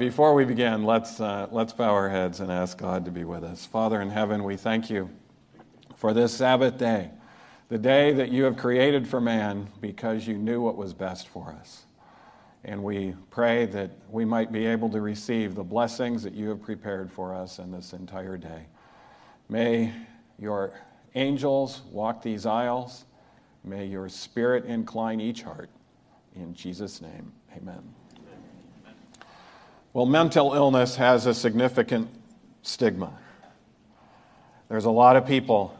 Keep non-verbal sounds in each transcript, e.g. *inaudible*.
Before we begin, let's, uh, let's bow our heads and ask God to be with us. Father in heaven, we thank you for this Sabbath day, the day that you have created for man because you knew what was best for us. And we pray that we might be able to receive the blessings that you have prepared for us in this entire day. May your angels walk these aisles. May your spirit incline each heart. In Jesus' name, amen. Well, mental illness has a significant stigma. There's a lot of people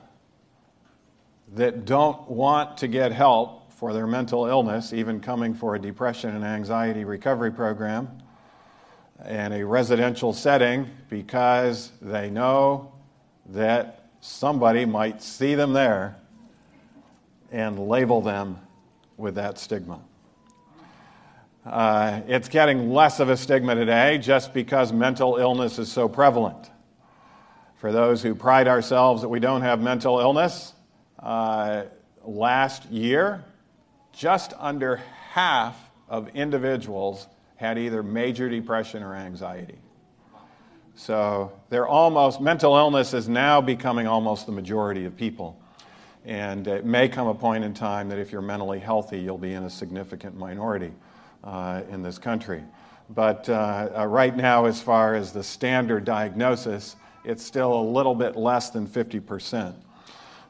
that don't want to get help for their mental illness, even coming for a depression and anxiety recovery program in a residential setting, because they know that somebody might see them there and label them with that stigma. Uh, it's getting less of a stigma today just because mental illness is so prevalent. For those who pride ourselves that we don't have mental illness, uh, last year, just under half of individuals had either major depression or anxiety. So they're almost, mental illness is now becoming almost the majority of people. And it may come a point in time that if you're mentally healthy, you'll be in a significant minority in this country. But uh, uh, right now, as far as the standard diagnosis, it's still a little bit less than 50%.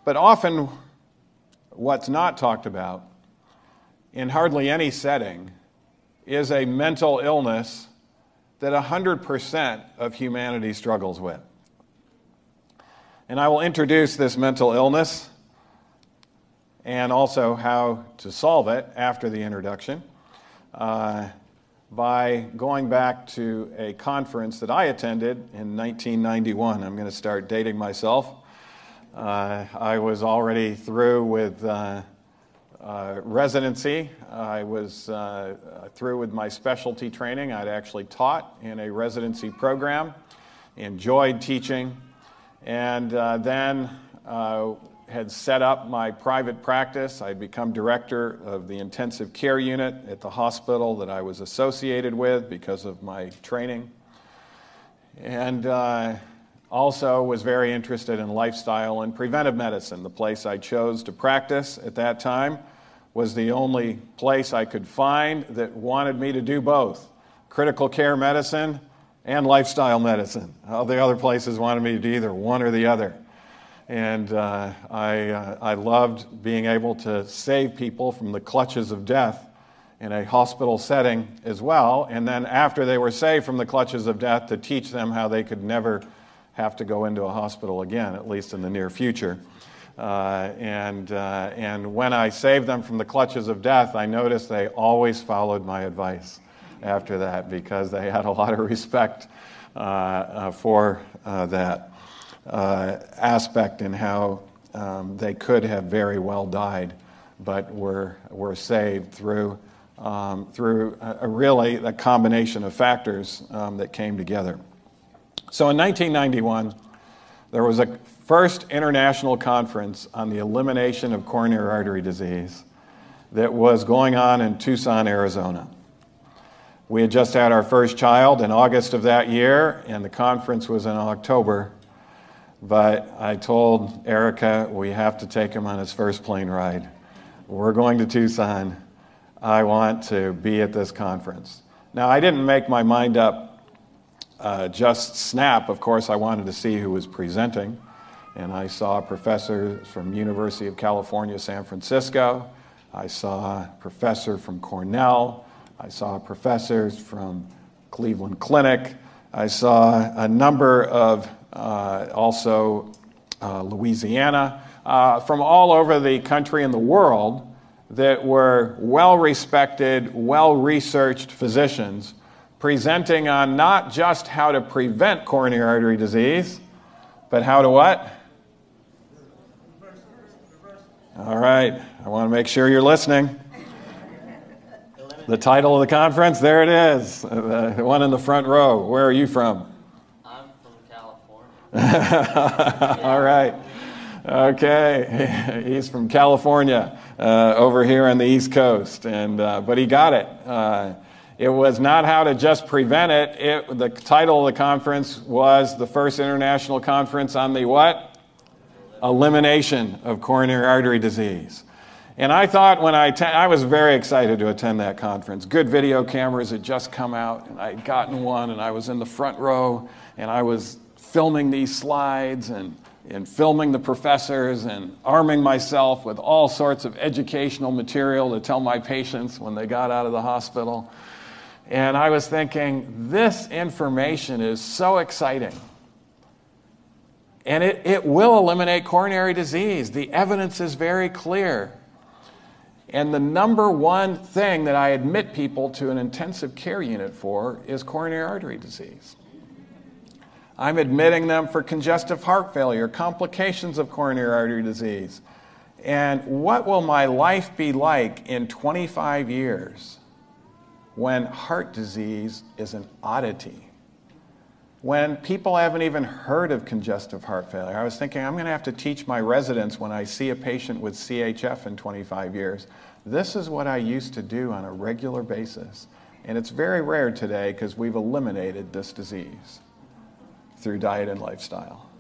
But often, what's not talked about in hardly any setting is a mental illness that 100% of humanity struggles with. And I will introduce this mental illness and also how to solve it after the introduction uh, by going back to a conference that I attended in 1991. I'm going to start dating myself. Uh, I was already through with uh, uh residency. I was uh, through with my specialty training. I'd actually taught in a residency program, enjoyed teaching, and then had set up my private practice. I'd become director of the intensive care unit at the hospital that I was associated with because of my training. And uh, also was very interested in lifestyle and preventive medicine. The place I chose to practice at that time was the only place I could find that wanted me to do both critical care medicine and lifestyle medicine. All the other places wanted me to do either one or the other. And uh, I, uh, I loved being able to save people from the clutches of death in a hospital setting as well. And then, after they were saved from the clutches of death, to teach them how they could never have to go into a hospital again, at least in the near future. Uh, and, uh, and when I saved them from the clutches of death, I noticed they always followed my advice after that because they had a lot of *laughs* respect uh, uh for that uh, aspect in how um, they could have very well died, but were, were saved through, um, through a, a really a combination of factors um, that came together. So in 1991, there was a first international conference on the elimination of coronary artery disease that was going on in Tucson, Arizona. We had just had our first child in August of that year, and the conference was in October but I told Erica we have to take him on his first plane ride. We're going to Tucson. I want to be at this conference. Now, I didn't make my mind up uh, just snap. Of course, I wanted to see who was presenting. And I saw professors from University of California, San Francisco. I saw a professor from Cornell. I saw professors from Cleveland Clinic. I saw a number of also uh, Louisiana, uh, from all over the country and the world that were well respected, well researched physicians presenting on not just how to prevent coronary artery disease, but how to what? All right, I want to make sure you're listening. The title of the conference, there it is, the one in the front row. Where are you from? *laughs* All right. Okay. *laughs* He's from California, uh, over here on the East Coast, and uh, but he got it. Uh, It was not how to just prevent it. it. The title of the conference was the first international conference on the what? Elimination of coronary artery disease. And I thought when I, attend, I was very excited to attend that conference. Good video cameras had just come out, and I had gotten one, and I was in the front row, and I was filming these slides and, and filming the professors and arming myself with all sorts of educational material to tell my patients when they got out of the hospital. And I was thinking, this information is so exciting. And it, it will eliminate coronary disease. The evidence is very clear. And the number one thing that I admit people to an intensive care unit for is coronary artery disease. I'm admitting them for congestive heart failure, complications of coronary artery disease. And what will my life be like in 25 years when heart disease is an oddity? When people haven't even heard of congestive heart failure. I was thinking, I'm going to have to teach my residents when I see a patient with CHF in 25 years. This is what I used to do on a regular basis. And it's very rare today because we've eliminated this disease through diet and lifestyle.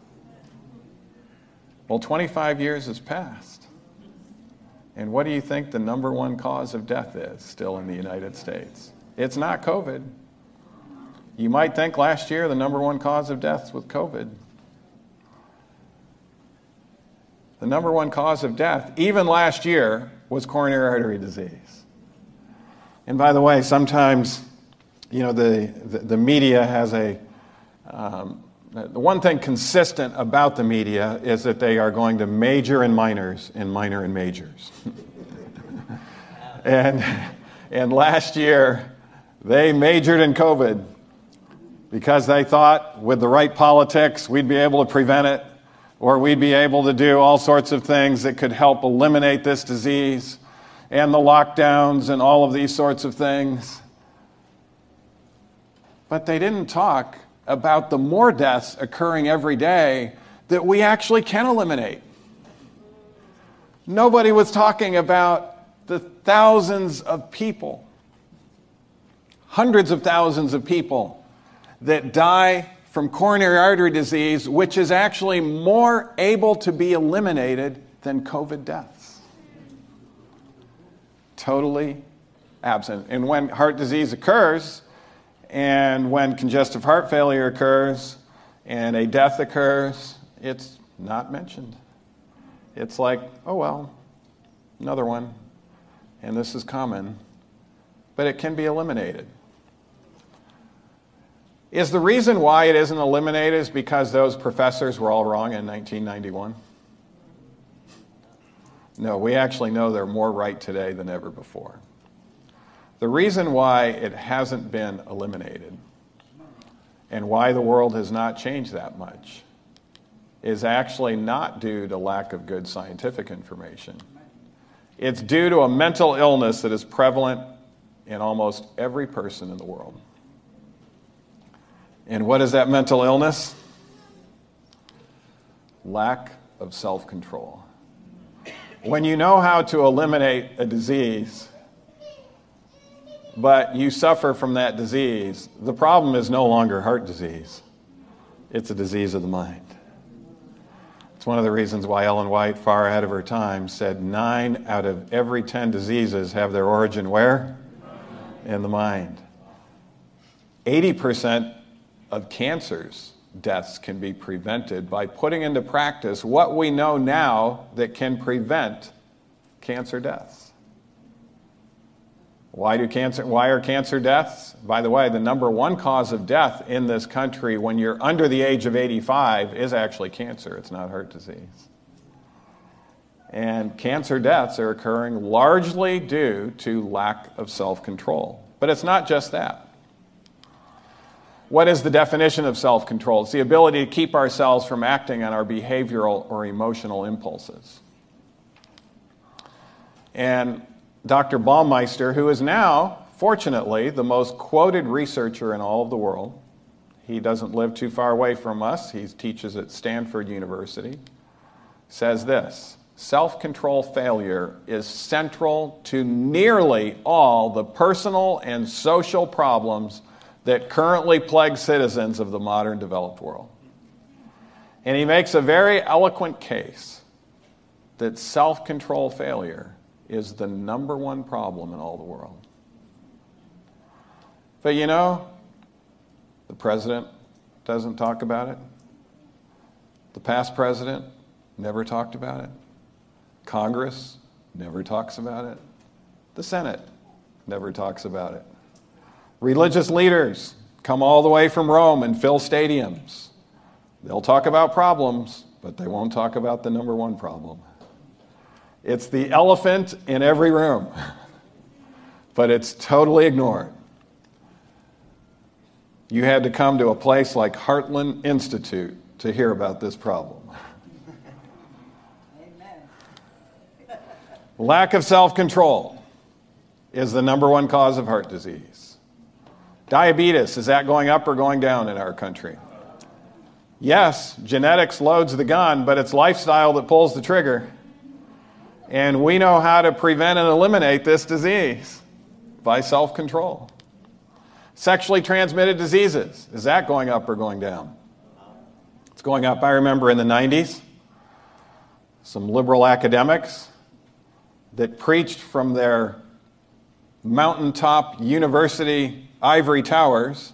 Well, 25 years has passed. And what do you think the number one cause of death is still in the United States? It's not COVID. You might think last year the number one cause of death was COVID. The number one cause of death, even last year, was coronary artery disease. And by the way, sometimes, you know, the, the, the media has a, um, the one thing consistent about the media is that they are going to major in minors and minor in majors. *laughs* and, and last year, they majored in COVID because they thought with the right politics, we'd be able to prevent it, or we'd be able to do all sorts of things that could help eliminate this disease and the lockdowns and all of these sorts of things. But they didn't talk about the more deaths occurring every day that we actually can eliminate. Nobody was talking about the thousands of people, hundreds of thousands of people that die from coronary artery disease, which is actually more able to be eliminated than COVID deaths. Totally absent. And when heart disease occurs, and when congestive heart failure occurs and a death occurs, it's not mentioned. It's like, oh well, another one. And this is common. But it can be eliminated. Is the reason why it isn't eliminated is because those professors were all wrong in 1991? No, we actually know they're more right today than ever before. The reason why it hasn't been eliminated and why the world has not changed that much is actually not due to lack of good scientific information. It's due to a mental illness that is prevalent in almost every person in the world. And what is that mental illness? Lack of self control. When you know how to eliminate a disease, but you suffer from that disease, the problem is no longer heart disease, it's a disease of the mind. It's one of the reasons why Ellen White, far ahead of her time, said nine out of every ten diseases have their origin where? In the mind. 80% of cancers deaths can be prevented by putting into practice what we know now that can prevent cancer deaths. Why, do cancer, why are cancer deaths? By the way, the number one cause of death in this country when you're under the age of 85 is actually cancer, it's not heart disease. And cancer deaths are occurring largely due to lack of self control. But it's not just that. What is the definition of self control? It's the ability to keep ourselves from acting on our behavioral or emotional impulses. And Dr. Baumeister, who is now, fortunately, the most quoted researcher in all of the world. He doesn't live too far away from us, he teaches at Stanford University. Says this self control failure is central to nearly all the personal and social problems that currently plague citizens of the modern developed world. And he makes a very eloquent case that self control failure is the number one problem in all the world. But you know, the president doesn't talk about it. The past president never talked about it. Congress never talks about it. The Senate never talks about it. Religious leaders come all the way from Rome and fill stadiums. They'll talk about problems, but they won't talk about the number one problem. It's the elephant in every room, *laughs* but it's totally ignored. You had to come to a place like Heartland Institute to hear about this problem. *laughs* Lack of self control is the number one cause of heart disease. Diabetes, is that going up or going down in our country? Yes, genetics loads the gun, but it's lifestyle that pulls the trigger. And we know how to prevent and eliminate this disease by self control. Sexually transmitted diseases, is that going up or going down? It's going up. I remember in the 90s, some liberal academics that preached from their mountaintop university ivory towers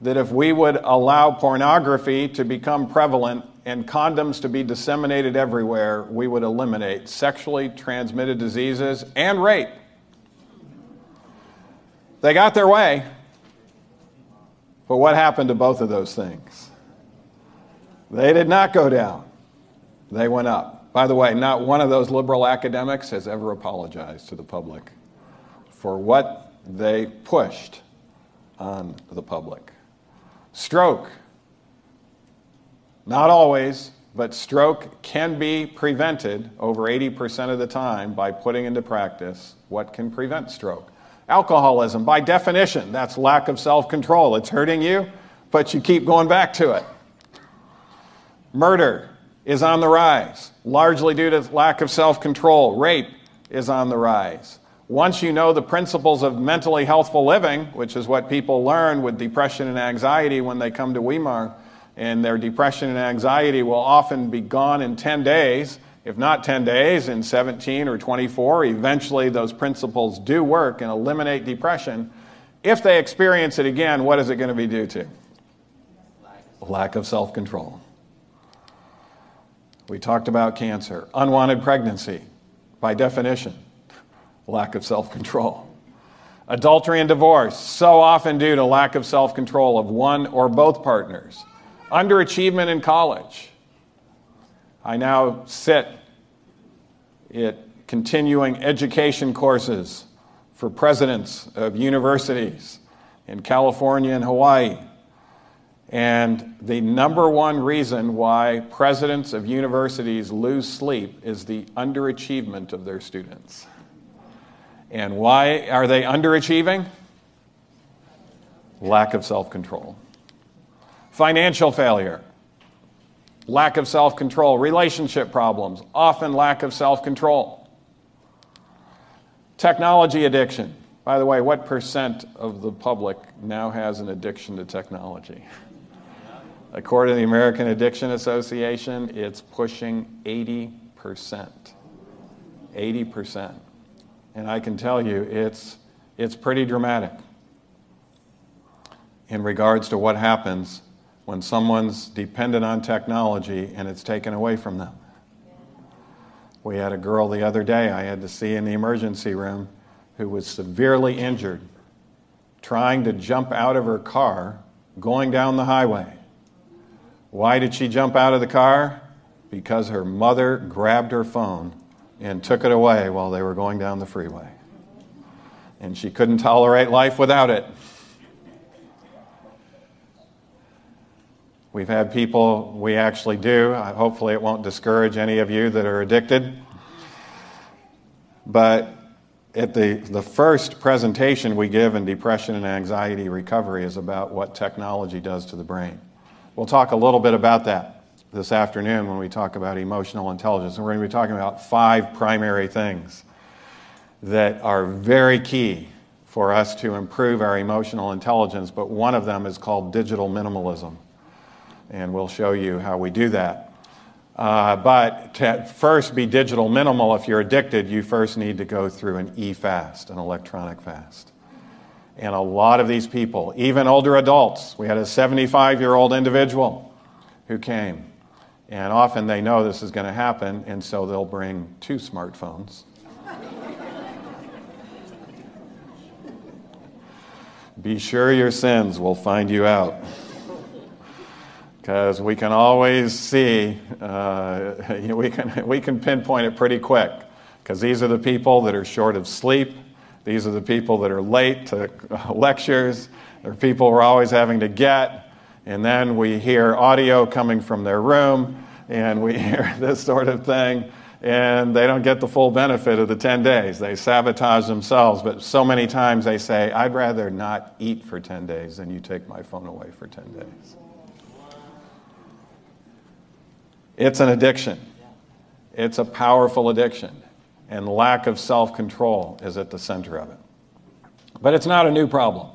that if we would allow pornography to become prevalent and condoms to be disseminated everywhere, we would eliminate sexually transmitted diseases and rape. They got their way. But what happened to both of those things? They did not go down, they went up. By the way, not one of those liberal academics has ever apologized to the public for what they pushed on the public. Stroke. Not always, but stroke can be prevented over 80% of the time by putting into practice what can prevent stroke. Alcoholism, by definition, that's lack of self control. It's hurting you, but you keep going back to it. Murder is on the rise, largely due to lack of self control. Rape is on the rise. Once you know the principles of mentally healthful living, which is what people learn with depression and anxiety when they come to Weimar, and their depression and anxiety will often be gone in 10 days, if not 10 days, in 17 or 24. Eventually, those principles do work and eliminate depression. If they experience it again, what is it going to be due to? Lack of self control. We talked about cancer, unwanted pregnancy, by definition lack of self control. Adultery and divorce, so often due to lack of self control of one or both partners. Underachievement in college. I now sit at continuing education courses for presidents of universities in California and Hawaii. And the number one reason why presidents of universities lose sleep is the underachievement of their students. And why are they underachieving? Lack of self control. Financial failure, lack of self control. Relationship problems, often lack of self control. Technology addiction. By the way, what percent of the public now has an addiction to technology? According to the American Addiction Association, it's pushing 80%. 80%. And I can tell you, it's, it's pretty dramatic in regards to what happens when someone's dependent on technology and it's taken away from them. We had a girl the other day I had to see in the emergency room who was severely injured trying to jump out of her car going down the highway. Why did she jump out of the car? Because her mother grabbed her phone and took it away while they were going down the freeway. And she couldn't tolerate life without it. We've had people, we actually do. Hopefully, it won't discourage any of you that are addicted. But at the, the first presentation we give in depression and anxiety recovery is about what technology does to the brain. We'll talk a little bit about that. this afternoon when we talk about emotional intelligence. And we're going to be talking about five primary things that are very key for us to improve our emotional intelligence, but one of them is called digital minimalism. And we'll show you how we do that. Uh, but to first be digital minimal, if you're addicted, you first need to go through an e fast, an electronic fast. And a lot of these people, even older adults, we had a 75 year old individual who came. And often they know this is going to happen, and so they'll bring two smartphones. *laughs* Be sure your sins will find you out. Because we can always see, uh, *laughs* we, can, we can pinpoint it pretty quick. Because these are the people that are short of sleep these are the people that are late to *laughs* lectures. They're people we're always having to get. And then we hear audio coming from their room, and we *laughs* hear this sort of thing. And they don't get the full benefit of the 10 days. They sabotage themselves. But so many times they say, I'd rather not eat for 10 days than you take my phone away for 10 days. It's an addiction, it's a powerful addiction and lack of self control is at the center of it. But it's not a new problem,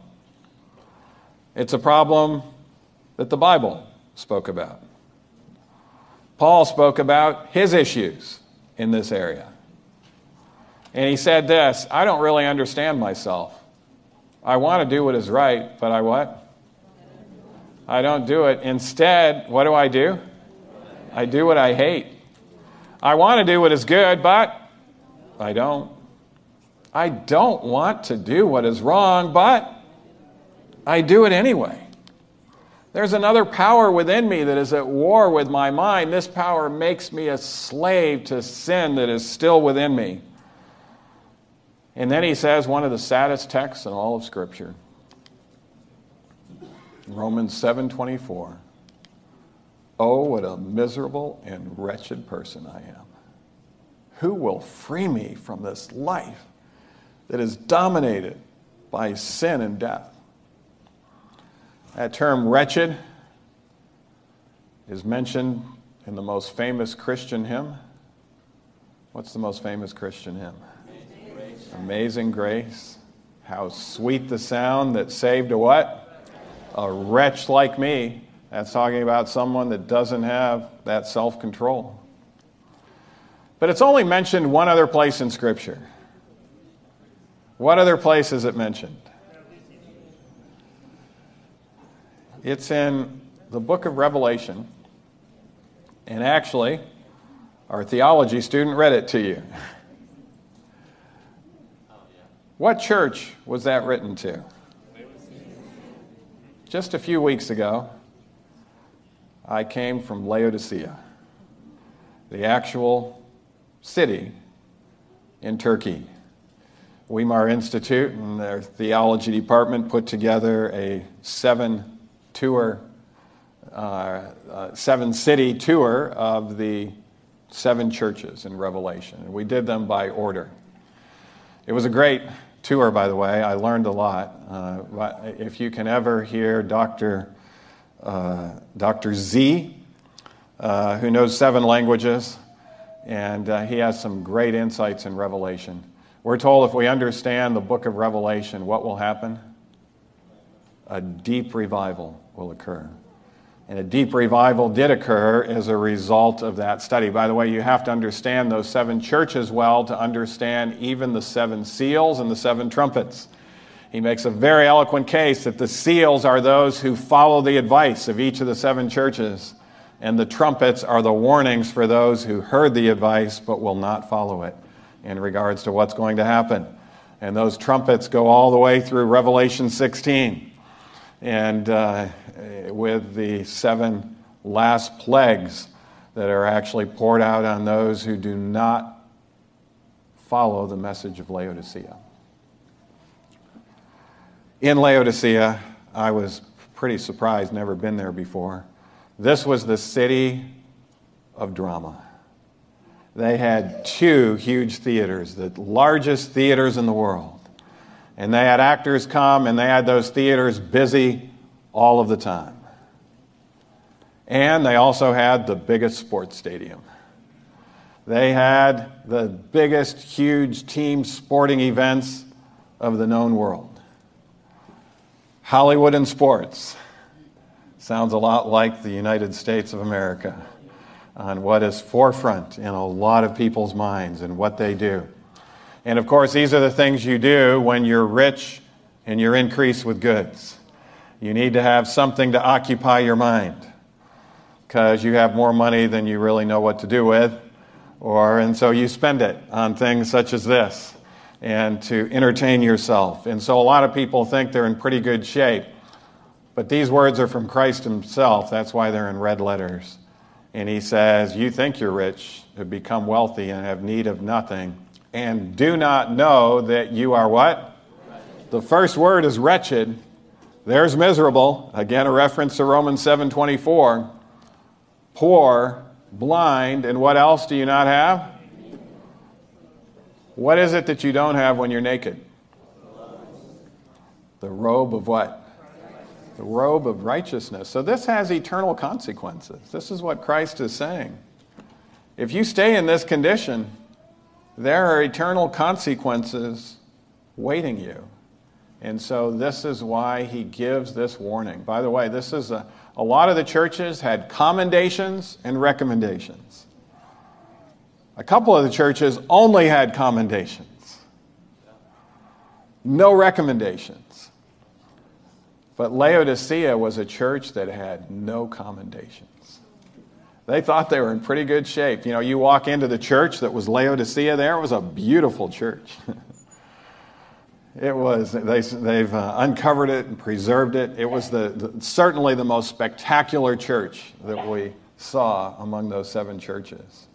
it's a problem that the Bible spoke about. Paul spoke about his issues in this area. And he said this I don't really understand myself. I want to do what is right, but I what? I don't do it. Instead, what do I do? I do what I hate. I want to do what is good, but I don't. I don't want to do what is wrong, but I do it anyway. There's another power within me that is at war with my mind. This power makes me a slave to sin that is still within me. And then he says one of the saddest texts in all of scripture. Romans 7:24. Oh, what a miserable and wretched person I am. Who will free me from this life that is dominated by sin and death? That term wretched is mentioned in the most famous Christian hymn. What's the most famous Christian hymn? Amazing Grace. Amazing Grace. How sweet the sound that saved a what? A wretch like me. That's talking about someone that doesn't have that self control. But it's only mentioned one other place in Scripture. What other place is it mentioned? It's in the book of Revelation. And actually, our theology student read it to you. What church was that written to? Just a few weeks ago, I came from Laodicea, the actual city in Turkey. Weimar Institute and their theology department put together a seven tour, uh, uh, seven city tour of the seven churches in Revelation. We did them by order. It was a great tour, by the way. I learned a lot. Uh, if you can ever hear Dr. Uh, Dr. Z, uh, who knows seven languages, and uh, he has some great insights in Revelation. We're told if we understand the book of Revelation, what will happen? A deep revival will occur. And a deep revival did occur as a result of that study. By the way, you have to understand those seven churches well to understand even the seven seals and the seven trumpets. He makes a very eloquent case that the seals are those who follow the advice of each of the seven churches and the trumpets are the warnings for those who heard the advice but will not follow it in regards to what's going to happen. And those trumpets go all the way through Revelation 16. And uh, with the seven last plagues that are actually poured out on those who do not follow the message of Laodicea. In Laodicea, I was pretty surprised, never been there before. This was the city of drama. They had two huge theaters, the largest theaters in the world. And they had actors come and they had those theaters busy all of the time. And they also had the biggest sports stadium. They had the biggest, huge team sporting events of the known world. Hollywood and sports sounds a lot like the United States of America on what is forefront in a lot of people's minds and what they do. And of course, these are the things you do when you're rich and you're increased with goods. You need to have something to occupy your mind because you have more money than you really know what to do with, or and so you spend it on things such as this and to entertain yourself. And so a lot of people think they're in pretty good shape. But these words are from Christ himself. That's why they're in red letters. And he says, You think you're rich, have become wealthy, and have need of nothing, and do not know that you are what? The first word is wretched. There's miserable. Again, a reference to Romans 7:24. Poor, blind, and what else do you not have? What is it that you don't have when you're naked? The robe of what? The robe of righteousness. So this has eternal consequences. This is what Christ is saying. If you stay in this condition, there are eternal consequences waiting you. And so this is why he gives this warning. By the way, this is a, a lot of the churches had commendations and recommendations. A couple of the churches only had commendations, no recommendations. But Laodicea was a church that had no commendations. They thought they were in pretty good shape. You know, you walk into the church that was Laodicea there, it was a beautiful church. *laughs* it was, they, they've uh, uncovered it and preserved it. It was the, the, certainly the most spectacular church that we saw among those seven churches.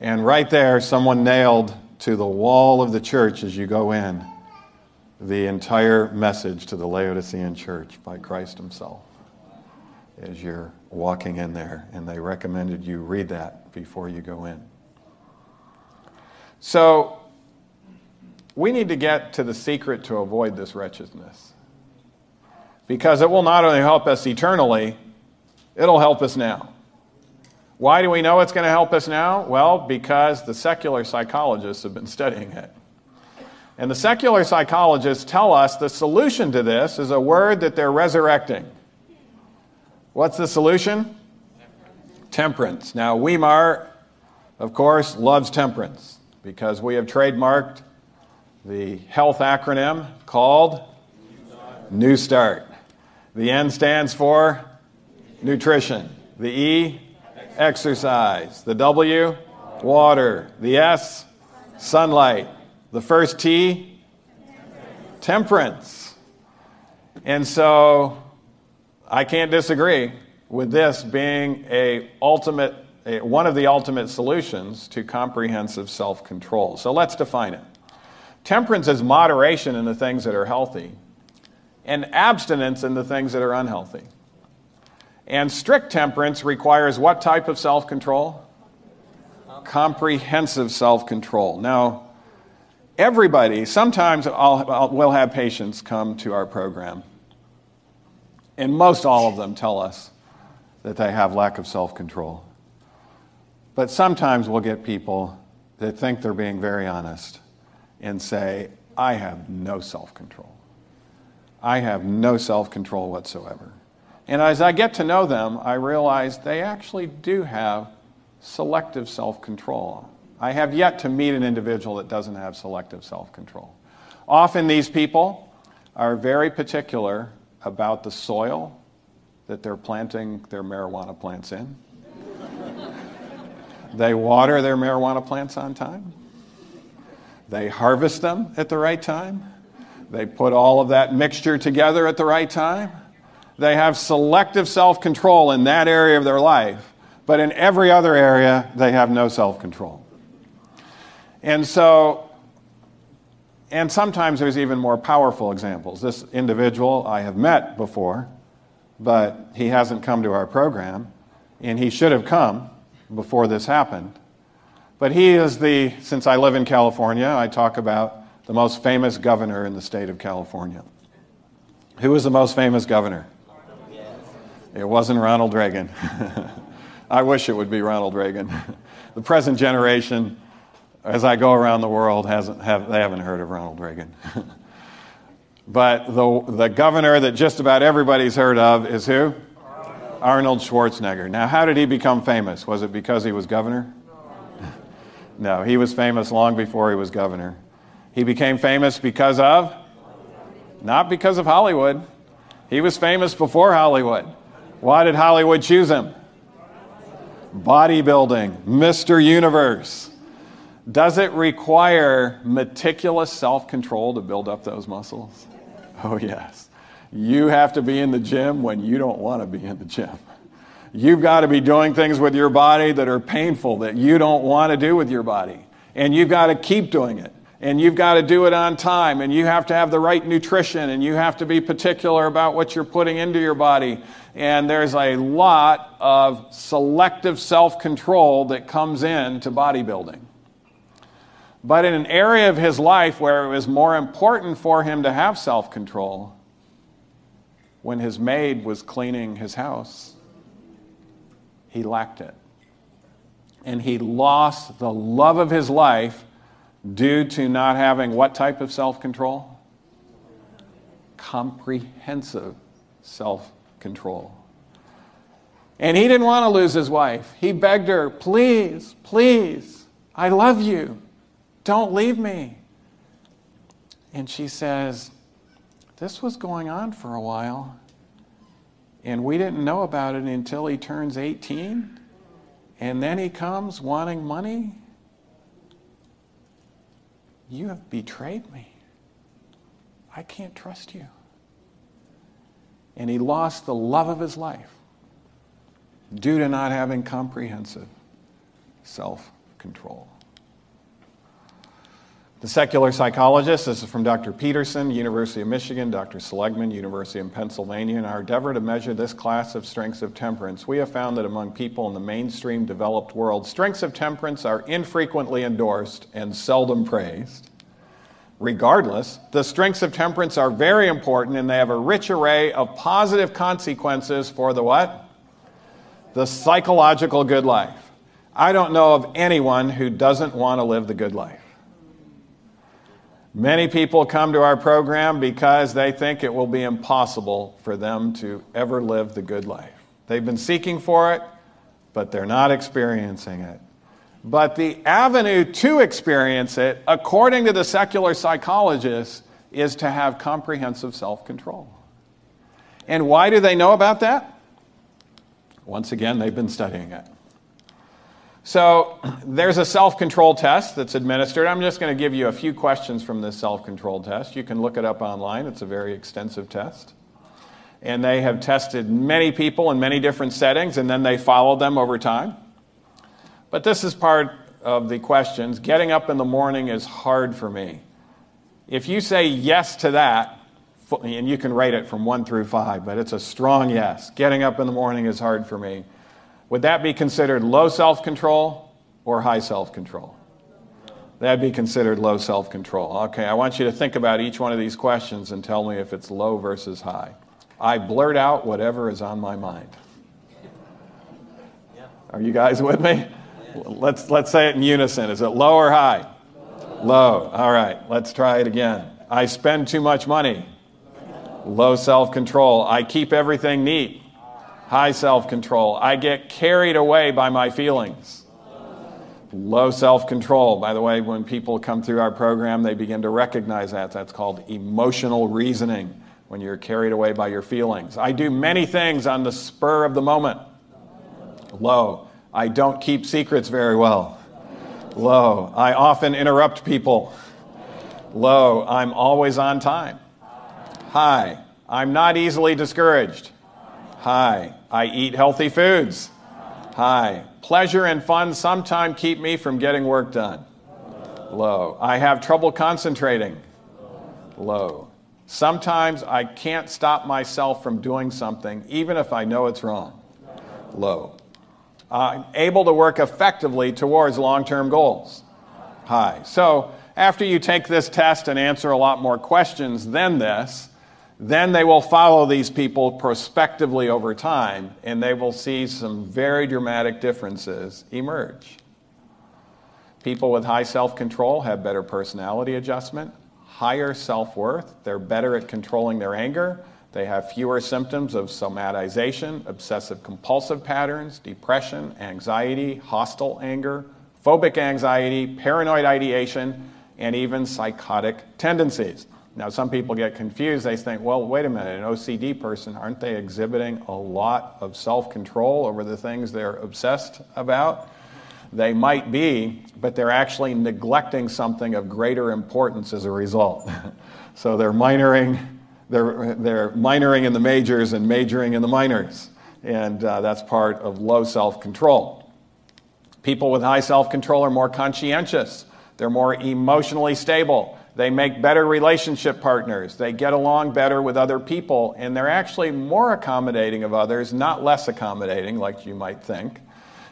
And right there, someone nailed to the wall of the church as you go in the entire message to the Laodicean church by Christ Himself as you're walking in there. And they recommended you read that before you go in. So, we need to get to the secret to avoid this wretchedness. Because it will not only help us eternally, it'll help us now. Why do we know it's going to help us now? Well, because the secular psychologists have been studying it. And the secular psychologists tell us the solution to this is a word that they're resurrecting. What's the solution? Temperance. Now, Weimar, of course, loves temperance because we have trademarked the health acronym called New Start. The N stands for nutrition. The E, exercise. The W, water. The S, sunlight. The first T, temperance. And so I can't disagree with this being a ultimate a, one of the ultimate solutions to comprehensive self-control. So let's define it. Temperance is moderation in the things that are healthy and abstinence in the things that are unhealthy. And strict temperance requires what type of self control? Comprehensive self control. Now, everybody, sometimes I'll, I'll, we'll have patients come to our program, and most all of them tell us that they have lack of self control. But sometimes we'll get people that think they're being very honest and say, I have no self control. I have no self control whatsoever. And as I get to know them, I realize they actually do have selective self control. I have yet to meet an individual that doesn't have selective self control. Often these people are very particular about the soil that they're planting their marijuana plants in. they water their marijuana plants on time. They harvest them at the right time. They put all of that mixture together at the right time. They have selective self control in that area of their life, but in every other area, they have no self control. And so, and sometimes there's even more powerful examples. This individual I have met before, but he hasn't come to our program, and he should have come before this happened. But he is the, since I live in California, I talk about the most famous governor in the state of California. Who is the most famous governor? It wasn't Ronald Reagan. *laughs* I wish it would be Ronald Reagan. *laughs* the present generation, as I go around the world, hasn't, have, they haven't heard of Ronald Reagan. *laughs* but the, the governor that just about everybody's heard of is who? Arnold Schwarzenegger. Now, how did he become famous? Was it because he was governor? no, he was famous long before he was governor. He became famous because of? Not because of Hollywood. He was famous before Hollywood. Why did Hollywood choose him? Bodybuilding, Mr. Universe. Does it require meticulous self control to build up those muscles? Oh, yes. You have to be in the gym when you don't want to be in the gym. You've got to be doing things with your body that are painful, that you don't want to do with your body. And you've got to keep doing it. And you've got to do it on time. And you have to have the right nutrition. And you have to be particular about what you're putting into your body. And there's a lot of selective self control that comes into bodybuilding. But in an area of his life where it was more important for him to have self control, when his maid was cleaning his house, he lacked it. And he lost the love of his life due to not having what type of self control? Comprehensive self control. And he didn't want to lose his wife. He begged her, please, please, I love you. Don't leave me. And she says, This was going on for a while. And we didn't know about it until he turns 18. And then he comes wanting money. You have betrayed me. I can't trust you. And he lost the love of his life due to not having comprehensive self control. The secular psychologist, this is from Dr. Peterson, University of Michigan, Dr. Seligman, University of Pennsylvania. In our endeavor to measure this class of strengths of temperance, we have found that among people in the mainstream developed world, strengths of temperance are infrequently endorsed and seldom praised. Regardless, the strengths of temperance are very important and they have a rich array of positive consequences for the what? The psychological good life. I don't know of anyone who doesn't want to live the good life. Many people come to our program because they think it will be impossible for them to ever live the good life. They've been seeking for it, but they're not experiencing it. But the avenue to experience it, according to the secular psychologists, is to have comprehensive self control. And why do they know about that? Once again, they've been studying it. So there's a self control test that's administered. I'm just going to give you a few questions from this self control test. You can look it up online, it's a very extensive test. And they have tested many people in many different settings, and then they followed them over time. But this is part of the questions. Getting up in the morning is hard for me. If you say yes to that, and you can rate it from one through five, but it's a strong yes. Getting up in the morning is hard for me. Would that be considered low self control or high self control? That'd be considered low self control. Okay, I want you to think about each one of these questions and tell me if it's low versus high. I blurt out whatever is on my mind. Are you guys with me? Let's, let's say it in unison. Is it low or high? Low. All right, let's try it again. I spend too much money. Low self control. I keep everything neat high self control. I get carried away by my feelings. Low self control. By the way, when people come through our program, they begin to recognize that. That's called emotional reasoning, when you're carried away by your feelings. I do many things on the spur of the moment. Low. I don't keep secrets very well. Low. I often interrupt people. Low. I'm always on time. High. I'm not easily discouraged. High. I eat healthy foods. High. Pleasure and fun sometimes keep me from getting work done. Low. I have trouble concentrating. Low. Sometimes I can't stop myself from doing something, even if I know it's wrong. Low. I'm able to work effectively towards long term goals. High. So, after you take this test and answer a lot more questions than this, then they will follow these people prospectively over time and they will see some very dramatic differences emerge. People with high self control have better personality adjustment, higher self worth, they're better at controlling their anger, they have fewer symptoms of somatization, obsessive compulsive patterns, depression, anxiety, hostile anger, phobic anxiety, paranoid ideation, and even psychotic tendencies. Now, some people get confused. They think, well, wait a minute, an OCD person, aren't they exhibiting a lot of self control over the things they're obsessed about? They might be, but they're actually neglecting something of greater importance as a result. *laughs* so they're minoring, they're, they're minoring in the majors and majoring in the minors. And uh, that's part of low self control. People with high self control are more conscientious, they're more emotionally stable. They make better relationship partners. They get along better with other people, and they're actually more accommodating of others, not less accommodating, like you might think.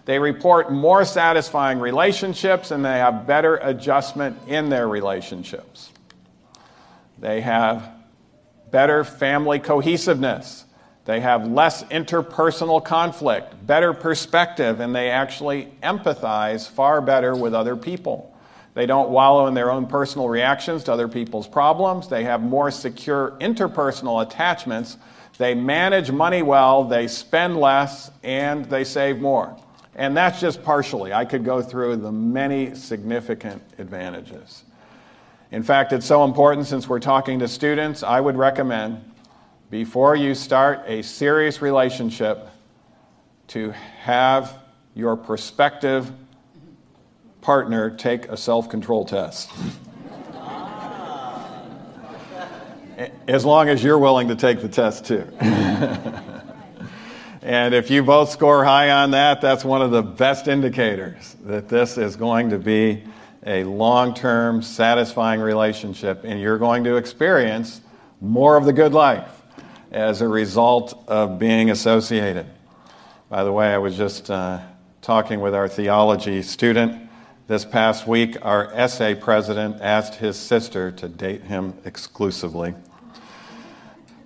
They report more satisfying relationships, and they have better adjustment in their relationships. They have better family cohesiveness. They have less interpersonal conflict, better perspective, and they actually empathize far better with other people. They don't wallow in their own personal reactions to other people's problems. They have more secure interpersonal attachments. They manage money well, they spend less, and they save more. And that's just partially. I could go through the many significant advantages. In fact, it's so important since we're talking to students, I would recommend before you start a serious relationship to have your prospective partner take a self control test. as long as you're willing to take the test too. *laughs* and if you both score high on that, that's one of the best indicators that this is going to be a long term, satisfying relationship, and you're going to experience more of the good life as a result of being associated. By the way, I was just uh, talking with our theology student this past week, our SA president asked his sister to date him exclusively.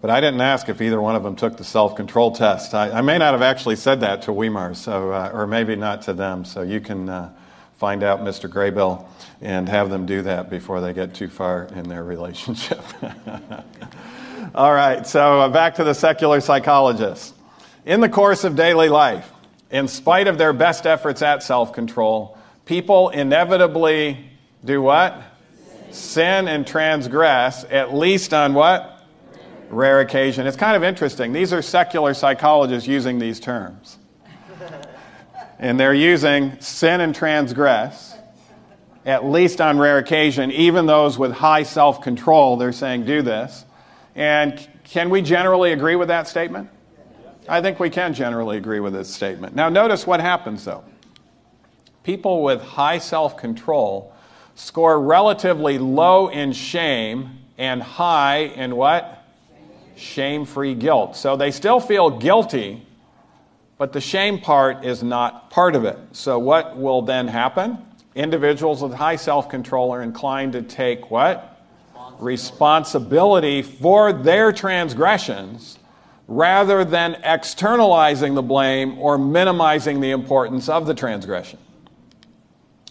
But I didn't ask if either one of them took the self control test. I, I, may not have actually said that to Weimar, so, uh, or maybe not to them. So you can uh, find out, Mr. Graybill, and have them do that before they get too far in their relationship. *laughs* All right, so uh, back to the secular psychologists. In the course of daily life, in spite of their best efforts at self control, people inevitably do what? Sin and transgress, at least on what? Rare occasion. It's kind of interesting. These are secular psychologists using these terms. And they're using sin and transgress, at least on rare occasion. Even those with high self control, they're saying do this. And can we generally agree with that statement? I think we can generally agree with this statement. Now, notice what happens though people with high self control score relatively low in shame and high in what? Shame free guilt. So they still feel guilty, but the shame part is not part of it. So what will then happen? Individuals with high self control are inclined to take what? Responsibility for their transgressions rather than externalizing the blame or minimizing the importance of the transgression.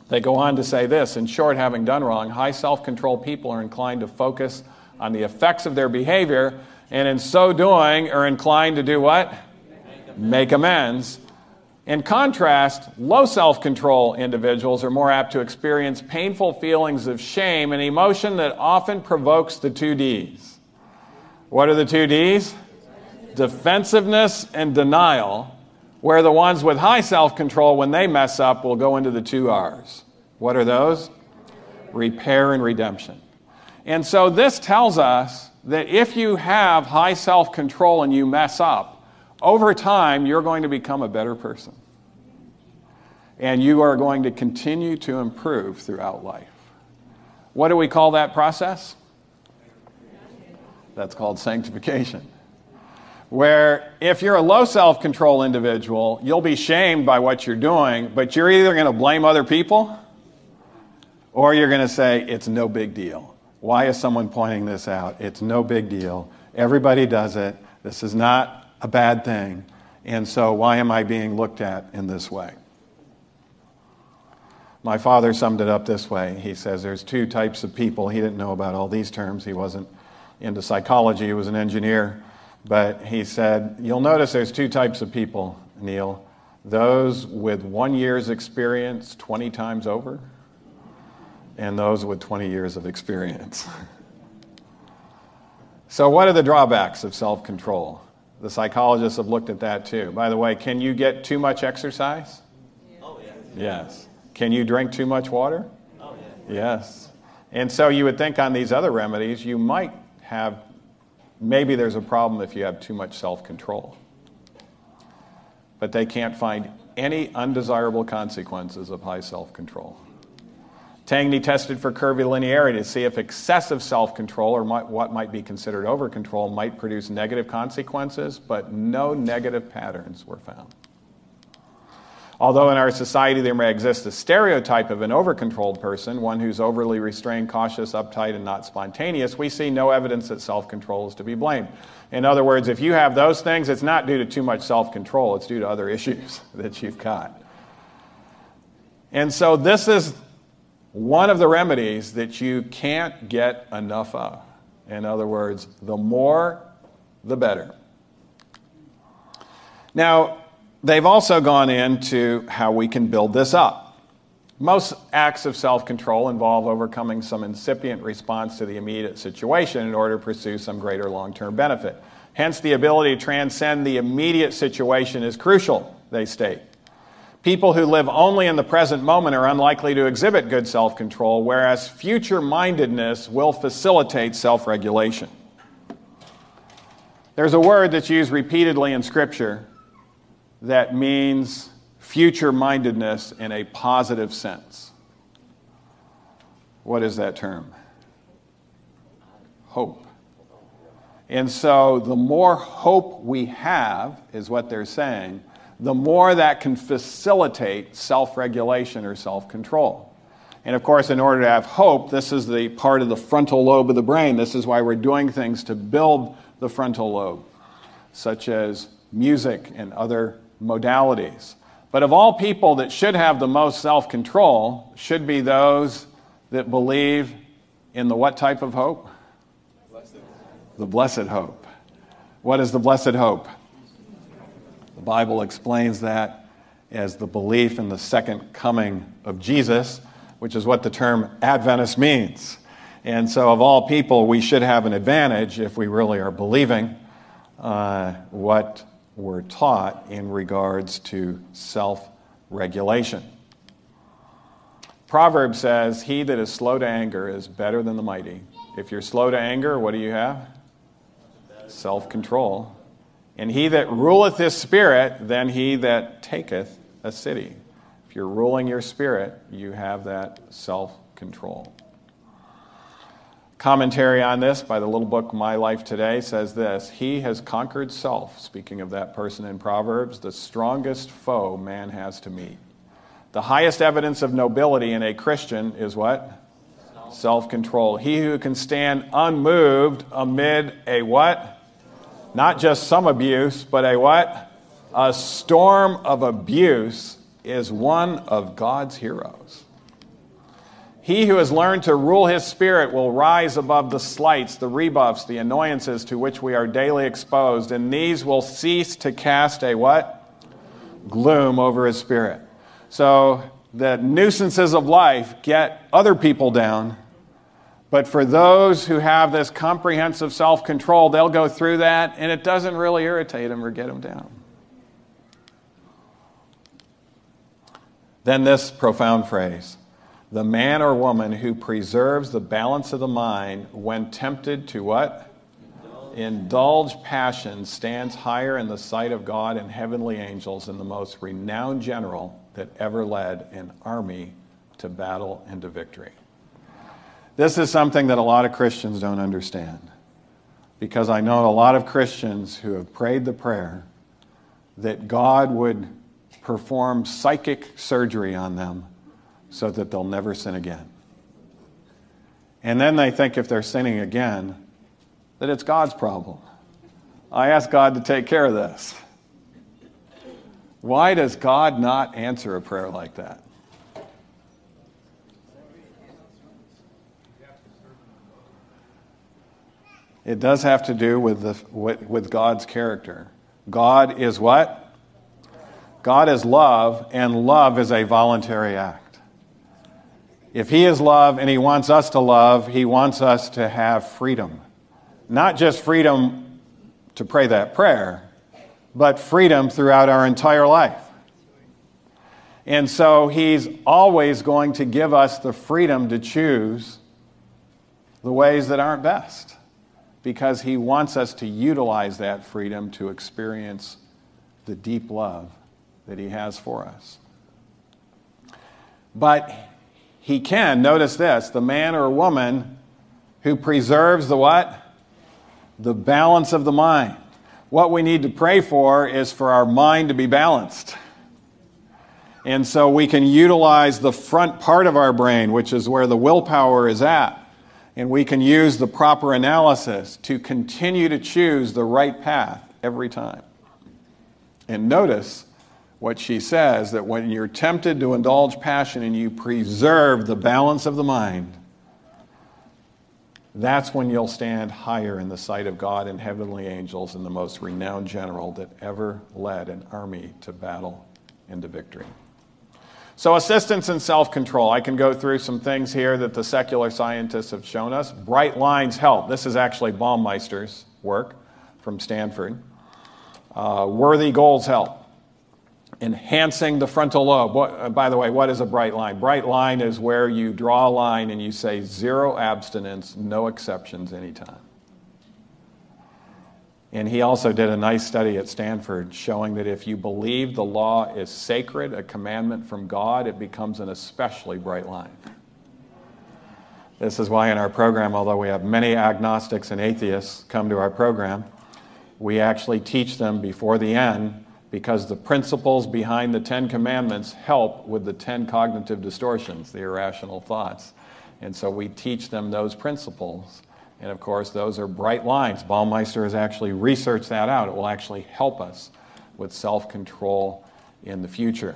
They go on to say this In short, having done wrong, high self control people are inclined to focus on the effects of their behavior, and in so doing, are inclined to do what? Make amends. In contrast, low self control individuals are more apt to experience painful feelings of shame, an emotion that often provokes the two D's. What are the two D's? Defensiveness and denial where the ones with high self control, when they mess up, will go into the two R's. What are those? Repair and redemption. And so this tells us that if you have high self control and you mess up, over time you're going to become a better person. And you are going to continue to improve throughout life. What do we call that process? That's called sanctification where if you're a low self control individual, you'll be shamed by what you're doing, but you're either going to blame other people or you're going to say, it's no big deal. Why is someone pointing this out? It's no big deal. Everybody does it. This is not a bad thing. And so, why am I being looked at in this way? My father summed it up this way. He says there's two types of people. He didn't know about all these terms. He wasn't into psychology, he was an engineer. But he said, You'll notice there's two types of people, Neil those with one year's experience 20 times over, and those with 20 years of experience. *laughs* so, what are the drawbacks of self control? The psychologists have looked at that too. By the way, can you get too much exercise? Oh, yes. Yes. Can you drink too much water? Oh, yes. Yes. And so you would think on these other remedies, you might have, maybe there's a problem if you have too much self control. But they can't find any undesirable consequences of high self control. Tangney tested for curvilinearity to see if excessive self control, or might, what might be considered over control, might produce negative consequences, but no negative patterns were found. Although in our society there may exist a stereotype of an over controlled person, one who's overly restrained, cautious, uptight, and not spontaneous, we see no evidence that self control is to be blamed. In other words, if you have those things, it's not due to too much self control, it's due to other *laughs* issues that you've got. And so this is one of the remedies that you can't get enough of. In other words, the more, the better. Now, they've also gone into how we can build this up. Most acts of self control involve overcoming some incipient response to the immediate situation in order to pursue some greater long term benefit. Hence, the ability to transcend the immediate situation is crucial, they state. People who live only in the present moment are unlikely to exhibit good self control, whereas future mindedness will facilitate self regulation. There's a word that's used repeatedly in Scripture that means future mindedness in a positive sense. What is that term? Hope. And so, the more hope we have, is what they're saying, the more that can facilitate self regulation or self control. And of course, in order to have hope, this is the part of the frontal lobe of the brain. This is why we're doing things to build the frontal lobe, such as music and other modalities. But of all people that should have the most self control, should be those that believe in the what type of hope? Blessed. The blessed hope. What is the blessed hope? The Bible explains that as the belief in the second coming of Jesus, which is what the term Adventist means. And so, of all people, we should have an advantage if we really are believing uh, what we're taught in regards to self regulation. Proverb says, He that is slow to anger is better than the mighty. If you're slow to anger, what do you have? Self control. And he that ruleth his spirit, then he that taketh a city. If you're ruling your spirit, you have that self control. Commentary on this by the little book My Life Today says this He has conquered self, speaking of that person in Proverbs, the strongest foe man has to meet. The highest evidence of nobility in a Christian is what? Self control. He who can stand unmoved amid a what? not just some abuse, but a what? A storm of abuse is one of God's heroes. He who has learned to rule his spirit will rise above the slights, the rebuffs, the annoyances to which we are daily exposed, and these will cease to cast a what? Gloom over his spirit. So the nuisances of life get other people down but for those who have this comprehensive self control, they'll go through that and it doesn't really irritate them or get them down. Then, this profound phrase the man or woman who preserves the balance of the mind when tempted to what? Indulge passion stands higher in the sight of God and heavenly angels than the most renowned general that ever led an army to battle and to victory. This is something that a lot of Christians don't understand. Because I know a lot of Christians who have prayed the prayer that God would perform psychic surgery on them so that they'll never sin again. And then they think if they're sinning again, that it's God's problem. I ask God to take care of this. Why does God not answer a prayer like that? It does have to do with, the, with God's character. God is what? God is love, and love is a voluntary act. If He is love and He wants us to love, He wants us to have freedom. Not just freedom to pray that prayer, but freedom throughout our entire life. And so He's always going to give us the freedom to choose the ways that aren't best because he wants us to utilize that freedom to experience the deep love that he has for us. But he can, notice this, the man or woman who preserves the what? The balance of the mind. What we need to pray for is for our mind to be balanced. And so we can utilize the front part of our brain, which is where the willpower is at and we can use the proper analysis to continue to choose the right path every time. And notice what she says that when you're tempted to indulge passion and you preserve the balance of the mind, that's when you'll stand higher in the sight of God and heavenly angels and the most renowned general that ever led an army to battle and to victory. So, assistance and self control. I can go through some things here that the secular scientists have shown us. Bright lines help. This is actually Baumeister's work from Stanford. Uh, worthy goals help. Enhancing the frontal lobe. What, uh, by the way, what is a bright line? Bright line is where you draw a line and you say zero abstinence, no exceptions anytime. And he also did a nice study at Stanford showing that if you believe the law is sacred, a commandment from God, it becomes an especially bright line. This is why in our program, although we have many agnostics and atheists come to our program, we actually teach them before the end because the principles behind the Ten Commandments help with the ten cognitive distortions, the irrational thoughts. And so we teach them those principles and of course, those are bright lines. Baumeister has actually researched that out. It will actually help us with self control in the future.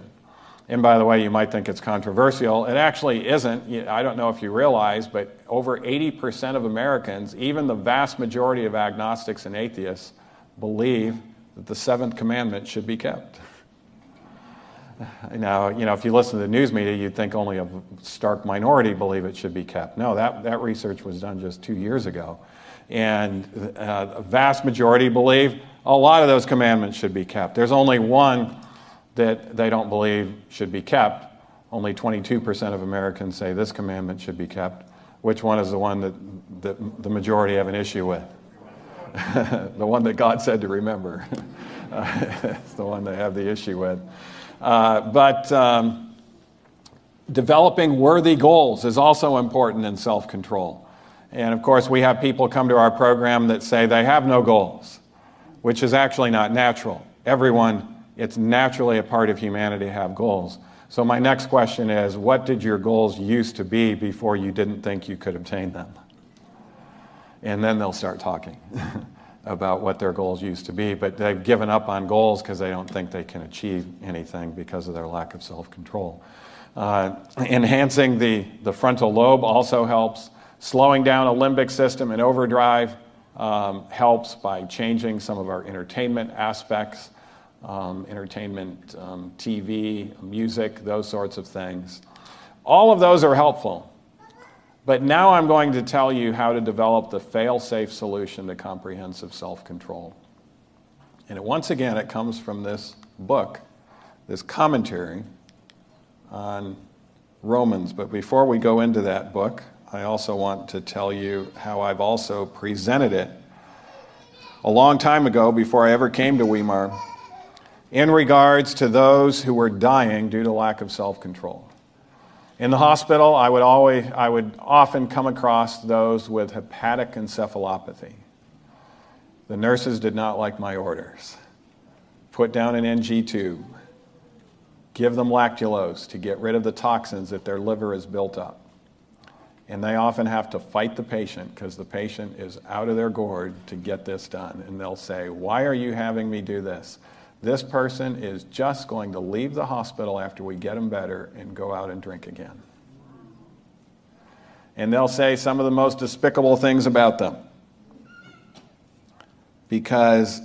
And by the way, you might think it's controversial. It actually isn't. I don't know if you realize, but over 80% of Americans, even the vast majority of agnostics and atheists, believe that the seventh commandment should be kept. Now, you know, if you listen to the news media, you'd think only a stark minority believe it should be kept. No, that, that research was done just two years ago. And uh, a vast majority believe a lot of those commandments should be kept. There's only one that they don't believe should be kept. Only 22% of Americans say this commandment should be kept. Which one is the one that, that the majority have an issue with? *laughs* the one that God said to remember. *laughs* it's the one they have the issue with. Uh, but um, developing worthy goals is also important in self control. And of course, we have people come to our program that say they have no goals, which is actually not natural. Everyone, it's naturally a part of humanity to have goals. So, my next question is what did your goals used to be before you didn't think you could obtain them? And then they'll start talking. *laughs* about what their goals used to be, but they've given up on goals because they don't think they can achieve anything because of their lack of self control. Uh, enhancing the, the frontal lobe also helps. Slowing down a limbic system in overdrive um, helps by changing some of our entertainment aspects, um, entertainment, um, TV, music, those sorts of things. All of those are helpful. But now I'm going to tell you how to develop the fail safe solution to comprehensive self control. And once again, it comes from this book, this commentary on Romans. But before we go into that book, I also want to tell you how I've also presented it a long time ago before I ever came to Weimar in regards to those who were dying due to lack of self control. In the hospital, I would, always, I would often come across those with hepatic encephalopathy. The nurses did not like my orders. Put down an NG tube, give them lactulose to get rid of the toxins that their liver has built up. And they often have to fight the patient because the patient is out of their gourd to get this done. And they'll say, Why are you having me do this? This person is just going to leave the hospital after we get them better and go out and drink again. And they'll say some of the most despicable things about them because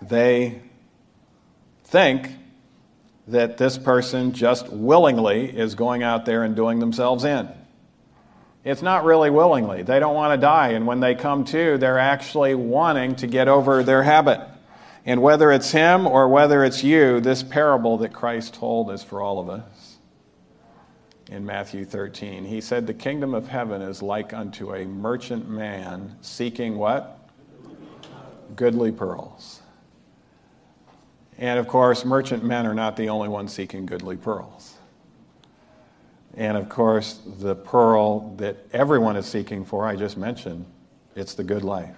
they think that this person just willingly is going out there and doing themselves in. It's not really willingly. They don't want to die. And when they come to, they're actually wanting to get over their habit. And whether it's him or whether it's you, this parable that Christ told is for all of us. In Matthew 13, he said, The kingdom of heaven is like unto a merchant man seeking what? Goodly pearls. And of course, merchant men are not the only ones seeking goodly pearls. And of course, the pearl that everyone is seeking for, I just mentioned, it's the good life.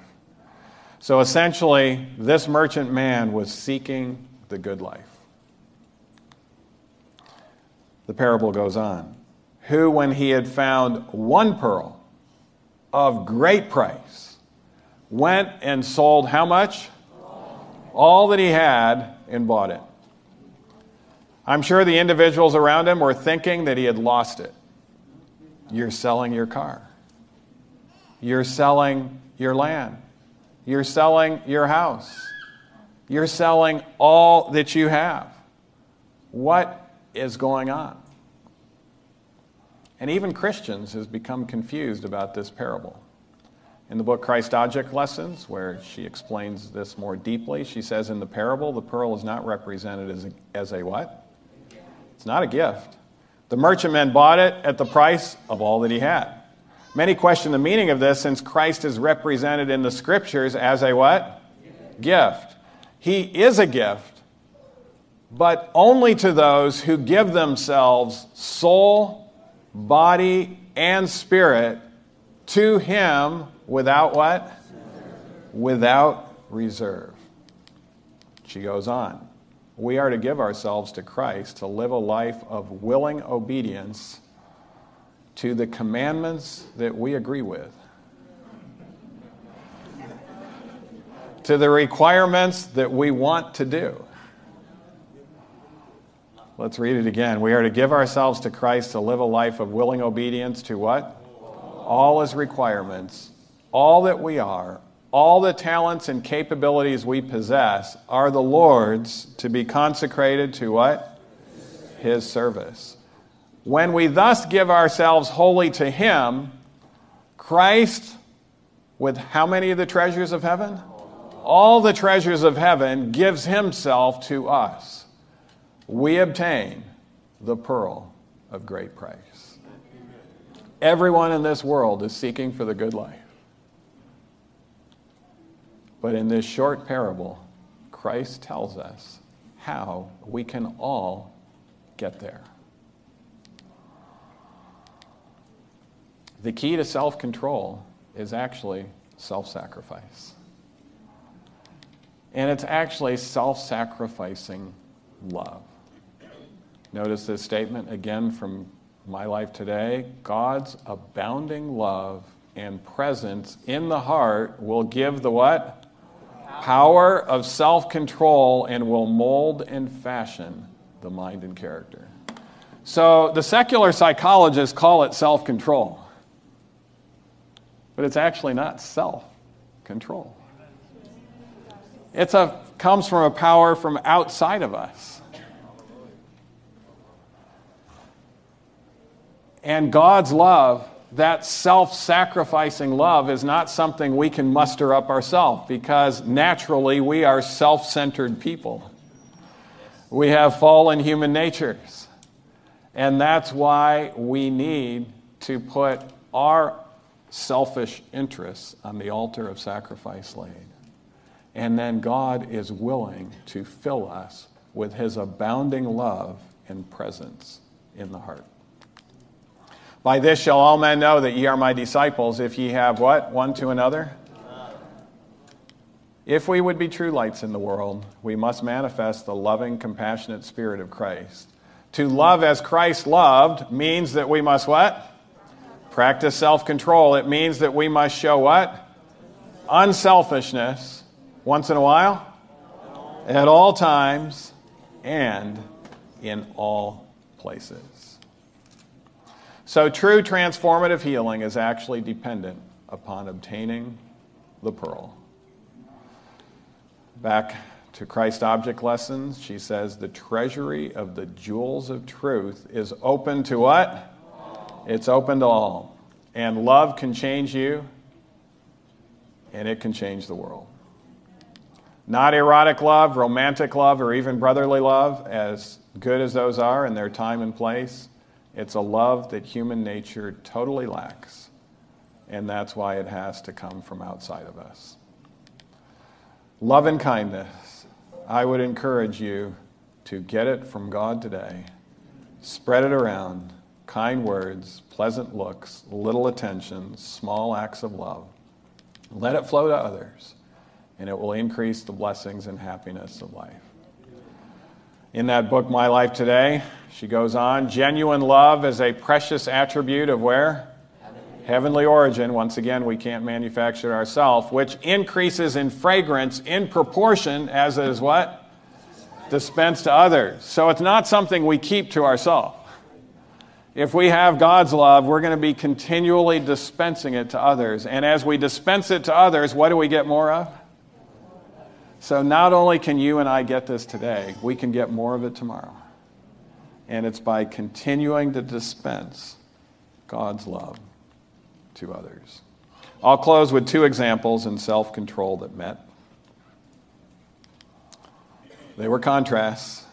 So essentially, this merchant man was seeking the good life. The parable goes on. Who, when he had found one pearl of great price, went and sold how much? All that he had and bought it. I'm sure the individuals around him were thinking that he had lost it. You're selling your car. You're selling your land. You're selling your house. You're selling all that you have. What is going on? And even Christians has become confused about this parable. In the book Christ Object Lessons, where she explains this more deeply, she says in the parable, the pearl is not represented as a, as a what? It's not a gift. The merchantman bought it at the price of all that he had. Many question the meaning of this since Christ is represented in the scriptures as a what? Gift. He is a gift, but only to those who give themselves soul, body, and spirit to him without what? Without reserve. She goes on. We are to give ourselves to Christ to live a life of willing obedience to the commandments that we agree with, to the requirements that we want to do. Let's read it again. We are to give ourselves to Christ to live a life of willing obedience to what? All his requirements all that we are, all the talents and capabilities we possess are the Lord's to be consecrated to what? His service. When we thus give ourselves wholly to Him, Christ, with how many of the treasures of heaven? All the treasures of heaven, gives Himself to us. We obtain the pearl of great price. Everyone in this world is seeking for the good life. But in this short parable, Christ tells us how we can all get there. The key to self control is actually self sacrifice. And it's actually self sacrificing love. Notice this statement again from my life today God's abounding love and presence in the heart will give the what? power of self control and will mold and fashion the mind and character. So the secular psychologists call it self control, but it's actually not self control. It comes from a power from outside of us. And God's love that self sacrificing love is not something we can muster up ourselves because naturally we are self centered people. We have fallen human natures. And that's why we need to put our selfish interests on the altar of sacrifice laid. And then God is willing to fill us with his abounding love and presence in the heart. By this shall all men know that ye are my disciples, if ye have what? One to another? If we would be true lights in the world, we must manifest the loving, compassionate spirit of Christ. To love as Christ loved means that we must what? Practice self control. It means that we must show what? Unselfishness once in a while, at all times, and in all places. So, true transformative healing is actually dependent upon obtaining the pearl. Back to Christ object lessons, she says, The treasury of the jewels of truth is open to what? It's open to all. And love can change you, and it can change the world. Not erotic love, romantic love, or even brotherly love, as good as those are in their time and place. It's a love that human nature totally lacks, and that's why it has to come from outside of us. Love and kindness. I would encourage you to get it from God today, spread it around. Kind words, pleasant looks, little attention, small acts of love. Let it flow to others, and it will increase the blessings and happiness of life. In that book, My Life Today, she goes on genuine love is a precious attribute of where? Heavenly origin. Once again, we can't manufacture it ourselves, which increases in fragrance in proportion as it is what? Dispensed to others. So it's not something we keep to ourselves. If we have God's love, we're going to be continually dispensing it to others. And as we dispense it to others, what do we get more of? So not only can you and I get this today, we can get more of it tomorrow. And it's by continuing to dispense God's love to others. I'll close with two examples in self control that met. They were contrasts.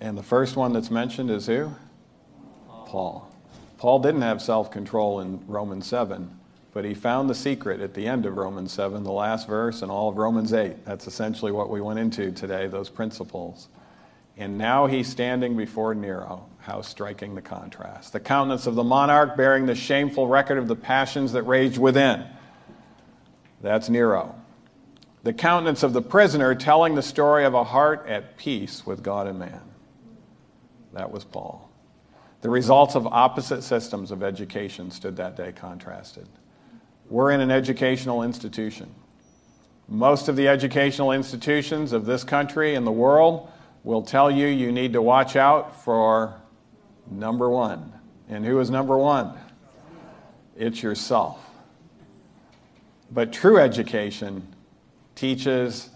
And the first one that's mentioned is who? Paul. Paul didn't have self control in Romans 7, but he found the secret at the end of Romans 7, the last verse, and all of Romans 8. That's essentially what we went into today, those principles. And now he's standing before Nero. How striking the contrast. The countenance of the monarch bearing the shameful record of the passions that raged within. That's Nero. The countenance of the prisoner telling the story of a heart at peace with God and man. That was Paul. The results of opposite systems of education stood that day contrasted. We're in an educational institution. Most of the educational institutions of this country and the world will tell you you need to watch out for number one. And who is number one? It's yourself. But true education teaches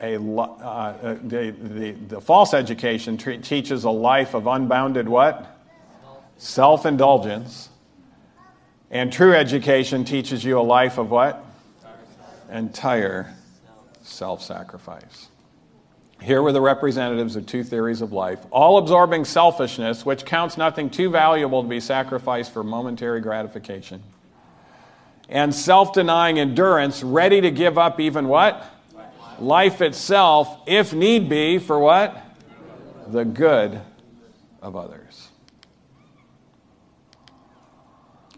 a, uh, the, the, the, false education teaches a life of unbounded what? Self indulgence. And true education teaches you a life of what? Entire self sacrifice. Here were the representatives of two theories of life all absorbing selfishness, which counts nothing too valuable to be sacrificed for momentary gratification, and self denying endurance, ready to give up even what? Life itself, if need be, for what? The good of others.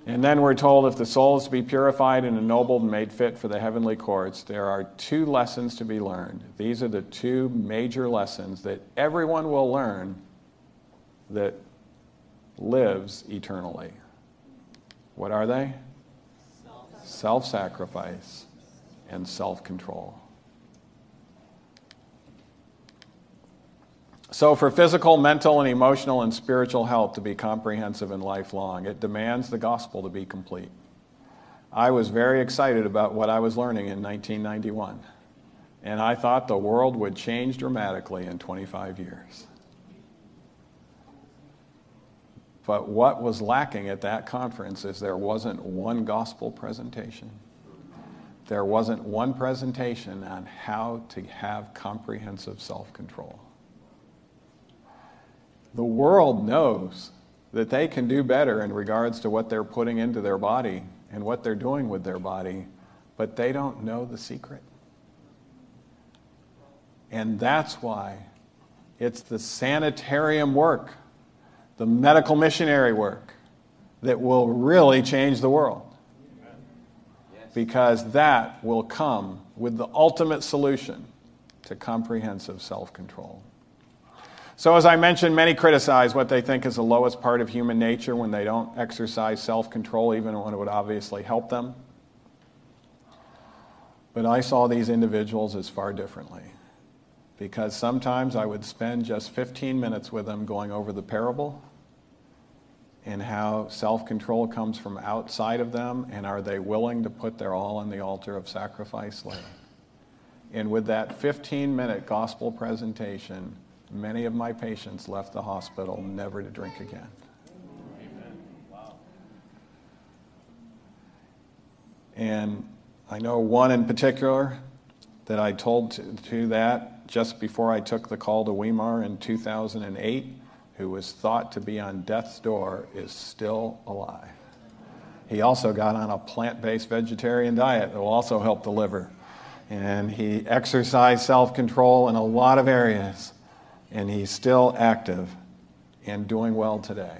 And then we're told if the soul is to be purified and ennobled and made fit for the heavenly courts, there are two lessons to be learned. These are the two major lessons that everyone will learn that lives eternally. What are they? Self sacrifice and self control. So, for physical, mental, and emotional and spiritual health to be comprehensive and lifelong, it demands the gospel to be complete. I was very excited about what I was learning in 1991, and I thought the world would change dramatically in 25 years. But what was lacking at that conference is there wasn't one gospel presentation. There wasn't one presentation on how to have comprehensive self control. The world knows that they can do better in regards to what they're putting into their body and what they're doing with their body, but they don't know the secret. And that's why it's the sanitarium work, the medical missionary work, that will really change the world. Because that will come with the ultimate solution to comprehensive self control. So, as I mentioned, many criticize what they think is the lowest part of human nature when they don't exercise self control, even when it would obviously help them. But I saw these individuals as far differently because sometimes I would spend just 15 minutes with them going over the parable and how self control comes from outside of them, and are they willing to put their all on the altar of sacrifice later? And with that 15 minute gospel presentation, many of my patients left the hospital never to drink again. And I know one in particular that I told to, to that just before I took the call to Weimar in 2008, who was thought to be on death's door, is still alive. He also got on a plant based vegetarian diet that will also help the liver. And he exercised self control in a lot of areas. And he's still active and doing well today.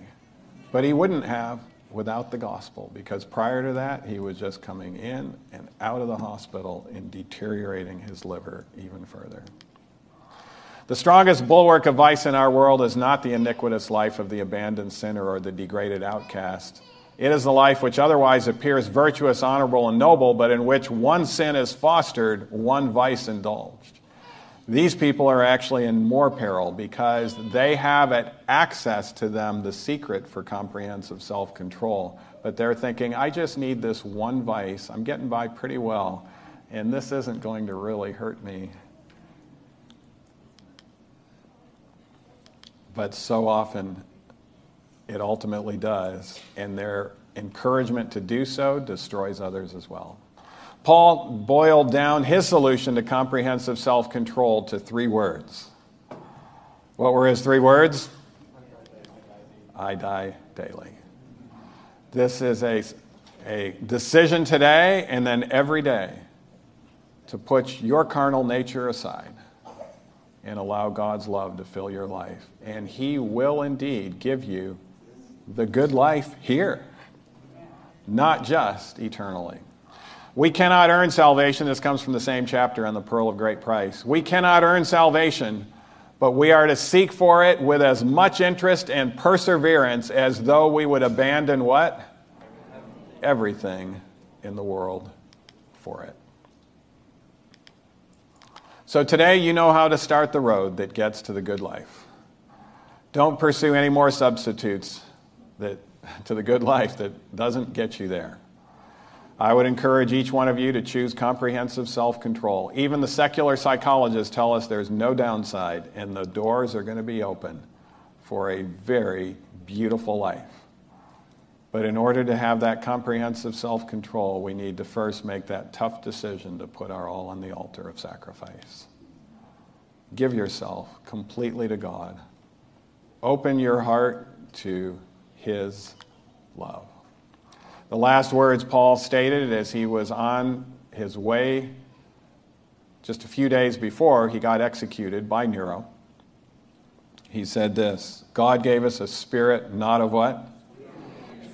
But he wouldn't have without the gospel because prior to that, he was just coming in and out of the hospital and deteriorating his liver even further. The strongest bulwark of vice in our world is not the iniquitous life of the abandoned sinner or the degraded outcast. It is the life which otherwise appears virtuous, honorable, and noble, but in which one sin is fostered, one vice indulged. These people are actually in more peril because they have at access to them the secret for comprehensive self control. But they're thinking, I just need this one vice. I'm getting by pretty well, and this isn't going to really hurt me but so often it ultimately does, and their encouragement to do so destroys others as well. Paul boiled down his solution to comprehensive self control to three words. What were his three words? I die daily. This is a, a decision today and then every day to put your carnal nature aside and allow God's love to fill your life. And He will indeed give you the good life here, not just eternally. We cannot earn salvation. This comes from the same chapter on the pearl of great price. We cannot earn salvation, but we are to seek for it with as much interest and perseverance as though we would abandon what? Everything in the world for it. So today you know how to start the road that gets to the good life. Don't pursue any more substitutes that, *laughs* to the good life that doesn't get you there. I would encourage each one of you to choose comprehensive self control. Even the secular psychologists tell us there's no downside, and the doors are going to be open for a very beautiful life. But in order to have that comprehensive self control, we need to first make that tough decision to put our all on the altar of sacrifice. Give yourself completely to God. Open your heart to His love. The last words Paul stated as he was on his way just a few days before he got executed by Nero. He said this God gave us a spirit not of what?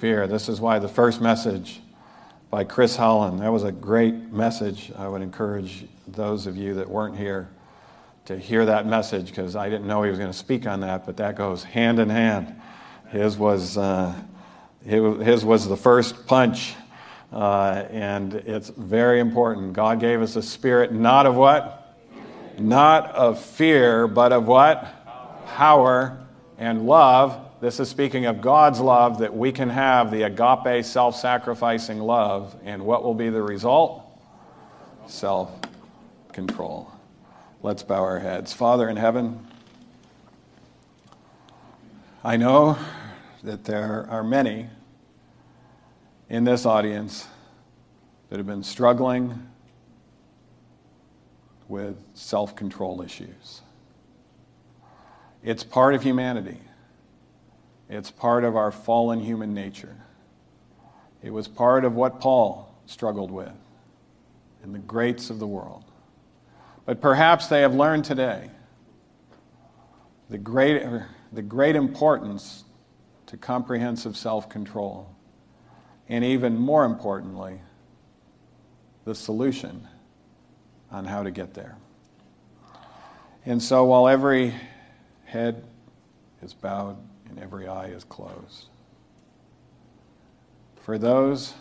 fear. This is why the first message by Chris Holland, that was a great message. I would encourage those of you that weren't here to hear that message because I didn't know he was going to speak on that, but that goes hand in hand. His was, uh, his was the first punch, uh, and it's very important. God gave us a spirit not of what? Not of fear, but of what? Power and love this is speaking of God's love that we can have the agape, self sacrificing love. And what will be the result? Self control. Let's bow our heads. Father in heaven, I know that there are many in this audience that have been struggling with self control issues. It's part of humanity. It's part of our fallen human nature. It was part of what Paul struggled with in the greats of the world. But perhaps they have learned today the great, the great importance to comprehensive self control, and even more importantly, the solution on how to get there. And so while every head is bowed and every eye is closed. For those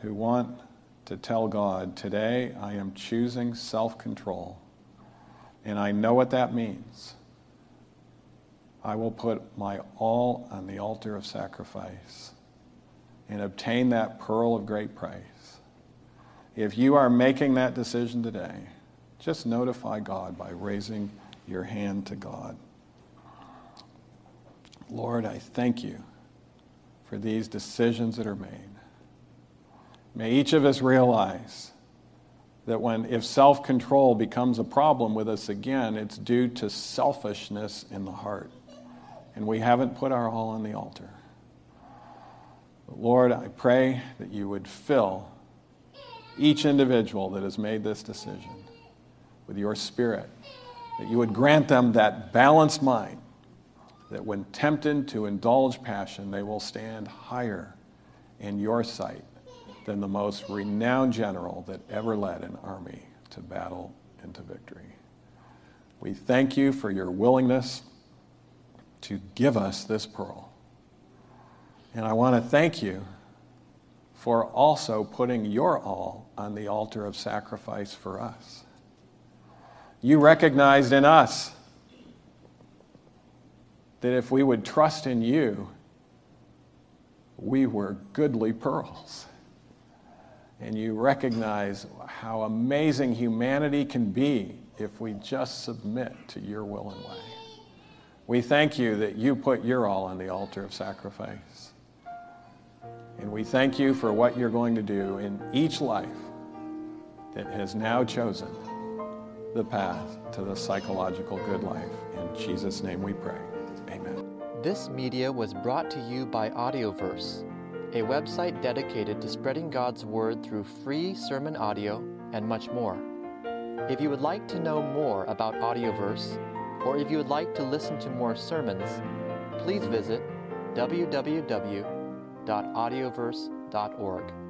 who want to tell God, today I am choosing self control, and I know what that means. I will put my all on the altar of sacrifice and obtain that pearl of great price. If you are making that decision today, just notify God by raising your hand to God. Lord, I thank you for these decisions that are made. May each of us realize that when if self-control becomes a problem with us again, it's due to selfishness in the heart. And we haven't put our all on the altar. But Lord, I pray that you would fill each individual that has made this decision with your spirit, that you would grant them that balanced mind, that when tempted to indulge passion, they will stand higher in your sight than the most renowned general that ever led an army to battle and to victory. We thank you for your willingness to give us this pearl. And I want to thank you for also putting your all on the altar of sacrifice for us. You recognized in us that if we would trust in you, we were goodly pearls and you recognize how amazing humanity can be if we just submit to your will and way. We thank you that you put your all on the altar of sacrifice. And we thank you for what you're going to do in each life that has now chosen the path to the psychological good life. In Jesus' name we pray. Amen. This media was brought to you by Audioverse a website dedicated to spreading God's Word through free sermon audio and much more. If you would like to know more about Audioverse, or if you would like to listen to more sermons, please visit www.audioverse.org.